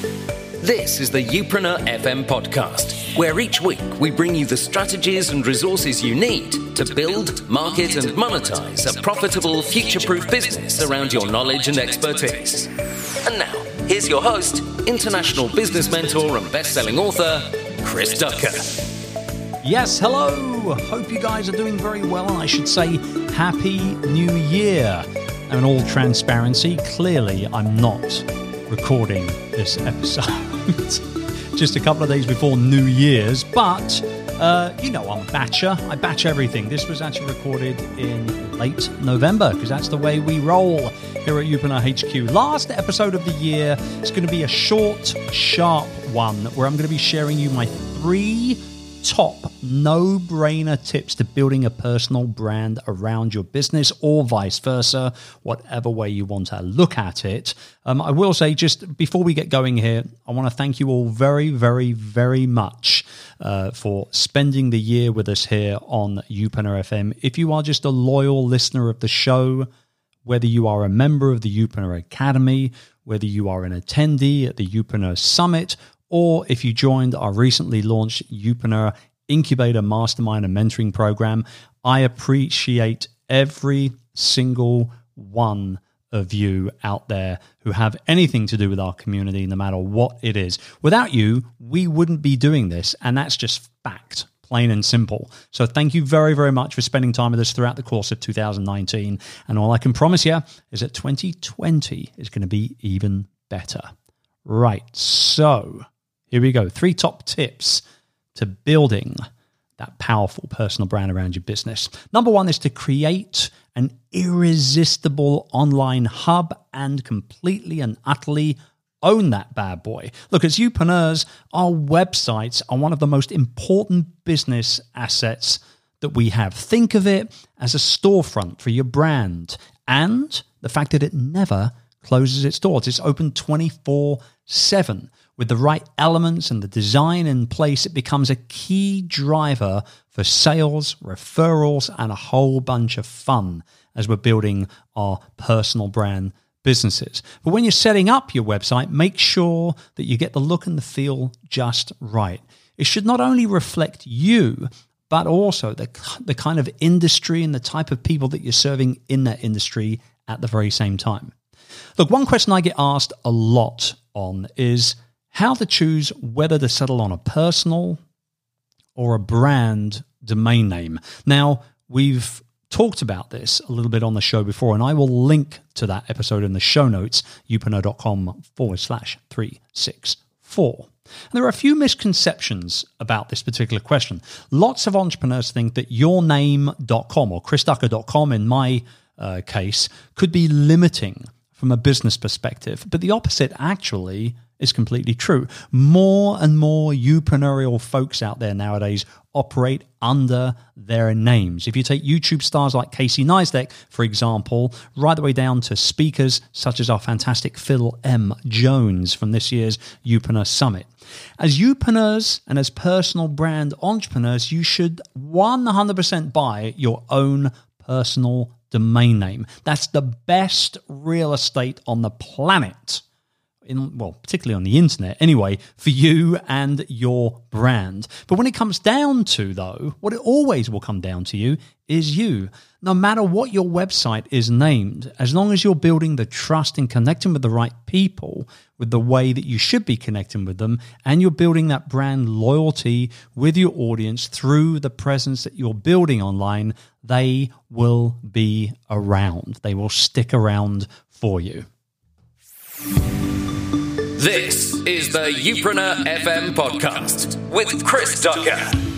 This is the Youpreneur FM podcast, where each week we bring you the strategies and resources you need to build, market, and monetize a profitable, future proof business around your knowledge and expertise. And now, here's your host, international business mentor and best selling author, Chris Ducker. Yes, hello. Hope you guys are doing very well. And I should say, Happy New Year. And in all transparency, clearly I'm not recording this episode just a couple of days before New Year's. But, uh, you know, I'm a batcher. I batch everything. This was actually recorded in late November because that's the way we roll here at Youpreneur HQ. Last episode of the year is going to be a short, sharp one where I'm going to be sharing you my three top no brainer tips to building a personal brand around your business or vice versa, whatever way you want to look at it. Um, I will say, just before we get going here, I want to thank you all very, very, very much uh, for spending the year with us here on Youpreneur FM. If you are just a loyal listener of the show, whether you are a member of the Youpreneur Academy, whether you are an attendee at the Youpreneur Summit, or if you joined our recently launched Youpreneur Incubator Mastermind and Mentoring Program, I appreciate every single one of you out there who have anything to do with our community, no matter what it is. Without you, we wouldn't be doing this, and that's just fact plain and simple. So thank you very, very much for spending time with us throughout the course of 2019. And all I can promise you is that 2020 is going to be even better. Right. So here we go. Three top tips to building that powerful personal brand around your business. Number one is to create an irresistible online hub and completely and utterly own that bad boy. Look, as youpreneurs, our websites are one of the most important business assets that we have. Think of it as a storefront for your brand and the fact that it never closes its doors. It's open 24 7. With the right elements and the design in place, it becomes a key driver for sales, referrals, and a whole bunch of fun as we're building our personal brand businesses. But when you're setting up your website, make sure that you get the look and the feel just right. It should not only reflect you, but also the, the kind of industry and the type of people that you're serving in that industry at the very same time. Look, one question I get asked a lot on is how to choose whether to settle on a personal or a brand domain name. Now, we've talked about this a little bit on the show before, and I will link to that episode in the show notes, youpreneur.com forward slash 364. And there are a few misconceptions about this particular question. Lots of entrepreneurs think that yourname.com or chrisducker.com in my uh, case could be limiting from a business perspective, but the opposite actually is completely true. More and more entrepreneurial folks out there nowadays operate under their names. If you take YouTube stars like Casey Neistat, for example, right the way down to speakers such as our fantastic Phil M. Jones from this year's Youpreneur Summit. As youpreneurs and as personal brand entrepreneurs, you should 100% buy your own personal domain name. That's the best real estate on the planet in well, particularly on the internet anyway, for you and your brand. But when it comes down to though, what it always will come down to you is you. No matter what your website is named, as long as you're building the trust and connecting with the right people with the way that you should be connecting with them, and you're building that brand loyalty with your audience through the presence that you're building online, they will be around. They will stick around for you. This is the Youpreneur FM podcast with Chris Ducker.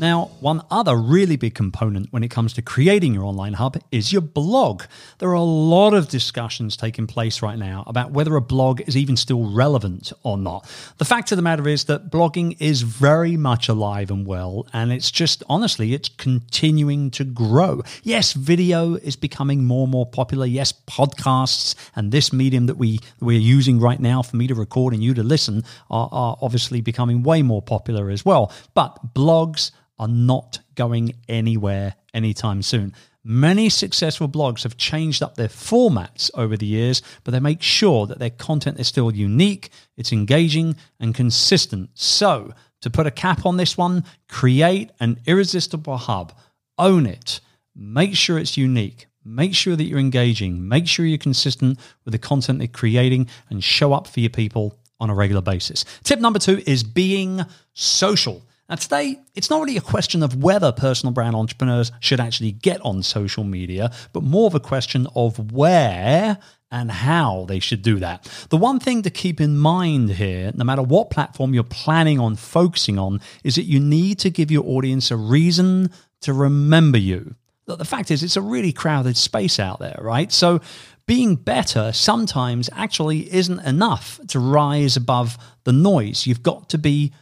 Now, one other really big component when it comes to creating your online hub is your blog. There are a lot of discussions taking place right now about whether a blog is even still relevant or not. The fact of the matter is that blogging is very much alive and well, and it's just honestly, it's continuing to grow. Yes, video is becoming more and more popular. Yes, podcasts and this medium that we we're using right now for me to record and you to listen are, are obviously becoming way more popular as well. But blogs are not going anywhere anytime soon. Many successful blogs have changed up their formats over the years, but they make sure that their content is still unique, it's engaging, and consistent. So, to put a cap on this one, create an irresistible hub, own it, make sure it's unique. Make sure that you're engaging. Make sure you're consistent with the content you're creating and show up for your people on a regular basis. Tip number two is being social. Now, today, it's not really a question of whether personal brand entrepreneurs should actually get on social media, but more of a question of where and how they should do that. The one thing to keep in mind here, no matter what platform you're planning on focusing on, is that you need to give your audience a reason to remember you. The fact is, it's a really crowded space out there, right? So, being better sometimes actually isn't enough to rise above the noise. You've got to be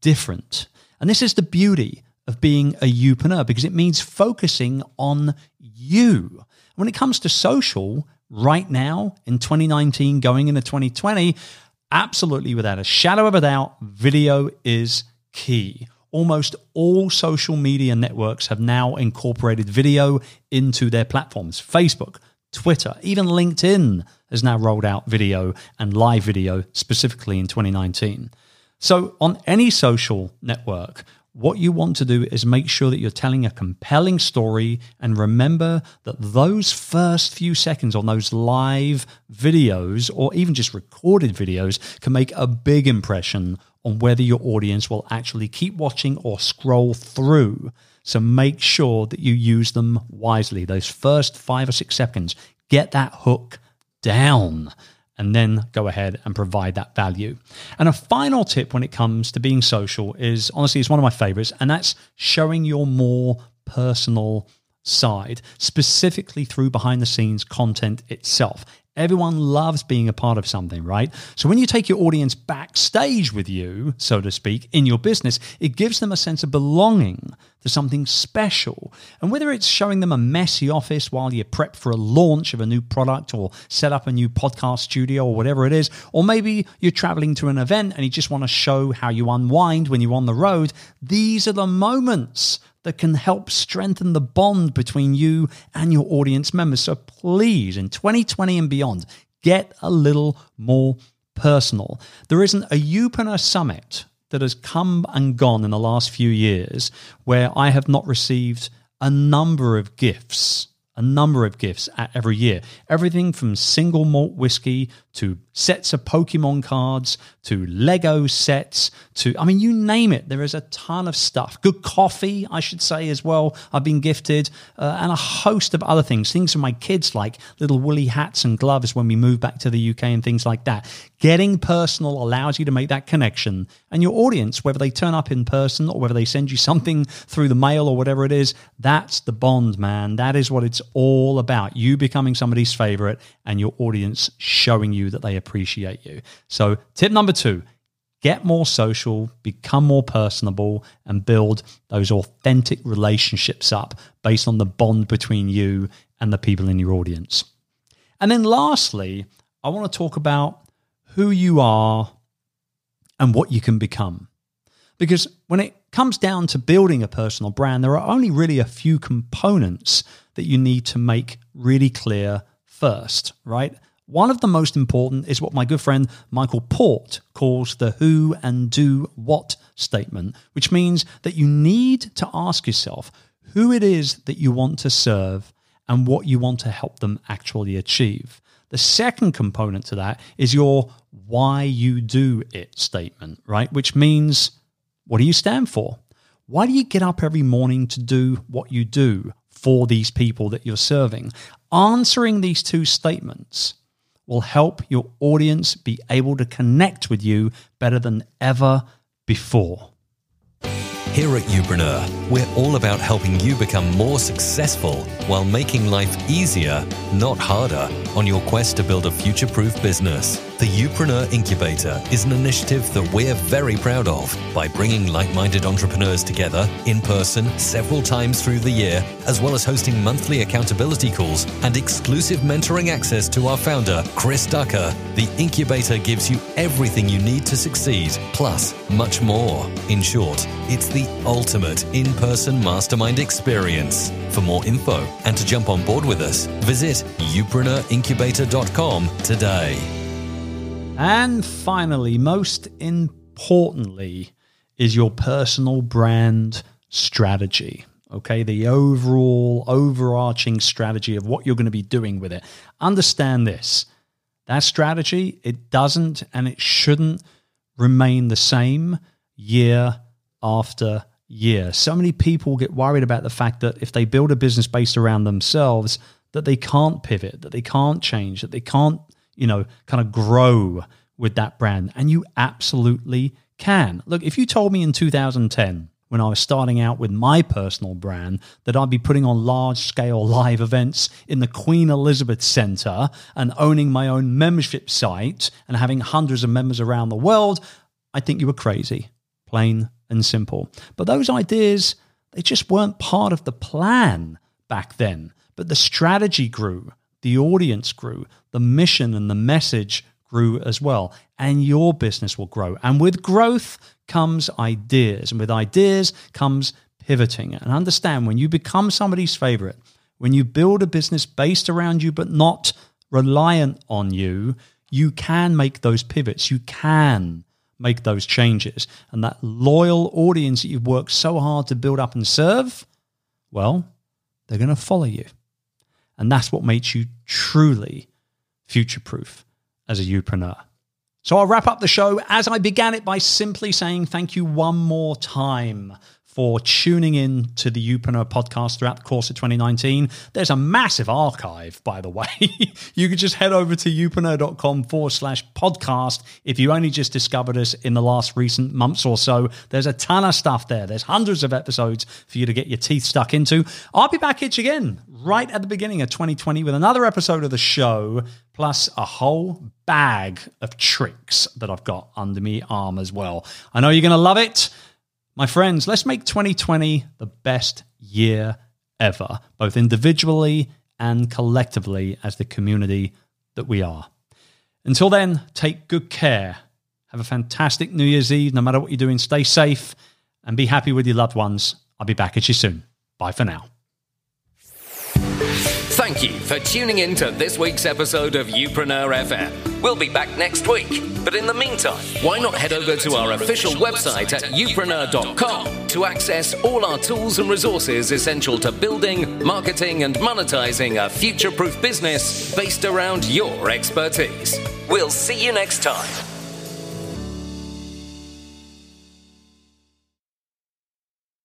different. And this is the beauty of being a youpreneur because it means focusing on you. When it comes to social, right now in 2019, going into 2020, absolutely without a shadow of a doubt, video is key. Almost all social media networks have now incorporated video into their platforms. Facebook, Twitter, even LinkedIn has now rolled out video and live video specifically in 2019. So, on any social network, what you want to do is make sure that you're telling a compelling story and remember that those first few seconds on those live videos or even just recorded videos can make a big impression on whether your audience will actually keep watching or scroll through. So make sure that you use them wisely. Those first five or six seconds, get that hook down and then go ahead and provide that value. And a final tip when it comes to being social is honestly, it's one of my favorites, and that's showing your more personal side, specifically through behind the scenes content itself. Everyone loves being a part of something, right? So when you take your audience backstage with you, so to speak, in your business, it gives them a sense of belonging to something special. And whether it's showing them a messy office while you prep for a launch of a new product or set up a new podcast studio or whatever it is, or maybe you're traveling to an event and you just want to show how you unwind when you're on the road, these are the moments that can help strengthen the bond between you and your audience members. So please, in 2020 and beyond, get a little more personal. There isn't a Youpreneur summit that has come and gone in the last few years where I have not received a number of gifts a number of gifts every year. Everything from single malt whiskey to sets of Pokemon cards to Lego sets to, I mean, you name it. There is a ton of stuff. Good coffee, I should say, as well. I've been gifted, uh, and a host of other things. Things for my kids, like little woolly hats and gloves when we move back to the UK and things like that. Getting personal allows you to make that connection. And your audience, whether they turn up in person or whether they send you something through the mail or whatever it is, that's the bond, man. That is what it's all about. You becoming somebody's favorite and your audience showing you that they appreciate you. So, tip number two get more social, become more personable, and build those authentic relationships up based on the bond between you and the people in your audience. And then, lastly, I want to talk about who you are and what you can become. Because when it comes down to building a personal brand, there are only really a few components that you need to make really clear first, right? One of the most important is what my good friend Michael Port calls the who and do what statement, which means that you need to ask yourself who it is that you want to serve and what you want to help them actually achieve. The second component to that is your why you do it statement, right? Which means what do you stand for? Why do you get up every morning to do what you do for these people that you're serving? Answering these two statements will help your audience be able to connect with you better than ever before. Here at Youpreneur, we're all about helping you become more successful while making life easier, not harder, on your quest to build a future proof business. The Youpreneur Incubator is an initiative that we're very proud of by bringing like minded entrepreneurs together in person several times through the year, as well as hosting monthly accountability calls and exclusive mentoring access to our founder, Chris Ducker. The Incubator gives you everything you need to succeed, plus much more. In short, it's the ultimate in person mastermind experience. For more info and to jump on board with us, visit youpreneurincubator.com today. And finally, most importantly, is your personal brand strategy. Okay, the overall overarching strategy of what you're going to be doing with it. Understand this. That strategy, it doesn't and it shouldn't remain the same year after year. So many people get worried about the fact that if they build a business based around themselves, that they can't pivot, that they can't change, that they can't, you know, kind of grow with that brand. And you absolutely can. Look, if you told me in 2010, when I was starting out with my personal brand, that I'd be putting on large scale live events in the Queen Elizabeth Centre and owning my own membership site and having hundreds of members around the world, I think you were crazy, plain and simple. But those ideas, they just weren't part of the plan back then. But the strategy grew, the audience grew, the mission and the message grew as well. And your business will grow. And with growth comes ideas. And with ideas comes pivoting. And understand when you become somebody's favorite, when you build a business based around you but not reliant on you, you can make those pivots. You can make those changes. And that loyal audience that you've worked so hard to build up and serve, well, they're going to follow you. And that's what makes you truly future proof as a youpreneur. So I'll wrap up the show as I began it by simply saying thank you one more time for tuning in to the Youpreneur podcast throughout the course of 2019. There's a massive archive, by the way. you could just head over to youpreneur.com forward slash podcast if you only just discovered us in the last recent months or so. There's a ton of stuff there. There's hundreds of episodes for you to get your teeth stuck into. I'll be back here again right at the beginning of 2020 with another episode of the show, plus a whole bag of tricks that I've got under me arm as well. I know you're going to love it. My friends, let's make 2020 the best year ever, both individually and collectively as the community that we are. Until then, take good care. Have a fantastic New Year's Eve, no matter what you're doing. Stay safe and be happy with your loved ones. I'll be back at you soon. Bye for now. Thank you for tuning in to this week's episode of Youpreneur FM. We'll be back next week, but in the meantime, why not head over to our official website at youpreneur.com to access all our tools and resources essential to building, marketing, and monetizing a future proof business based around your expertise. We'll see you next time.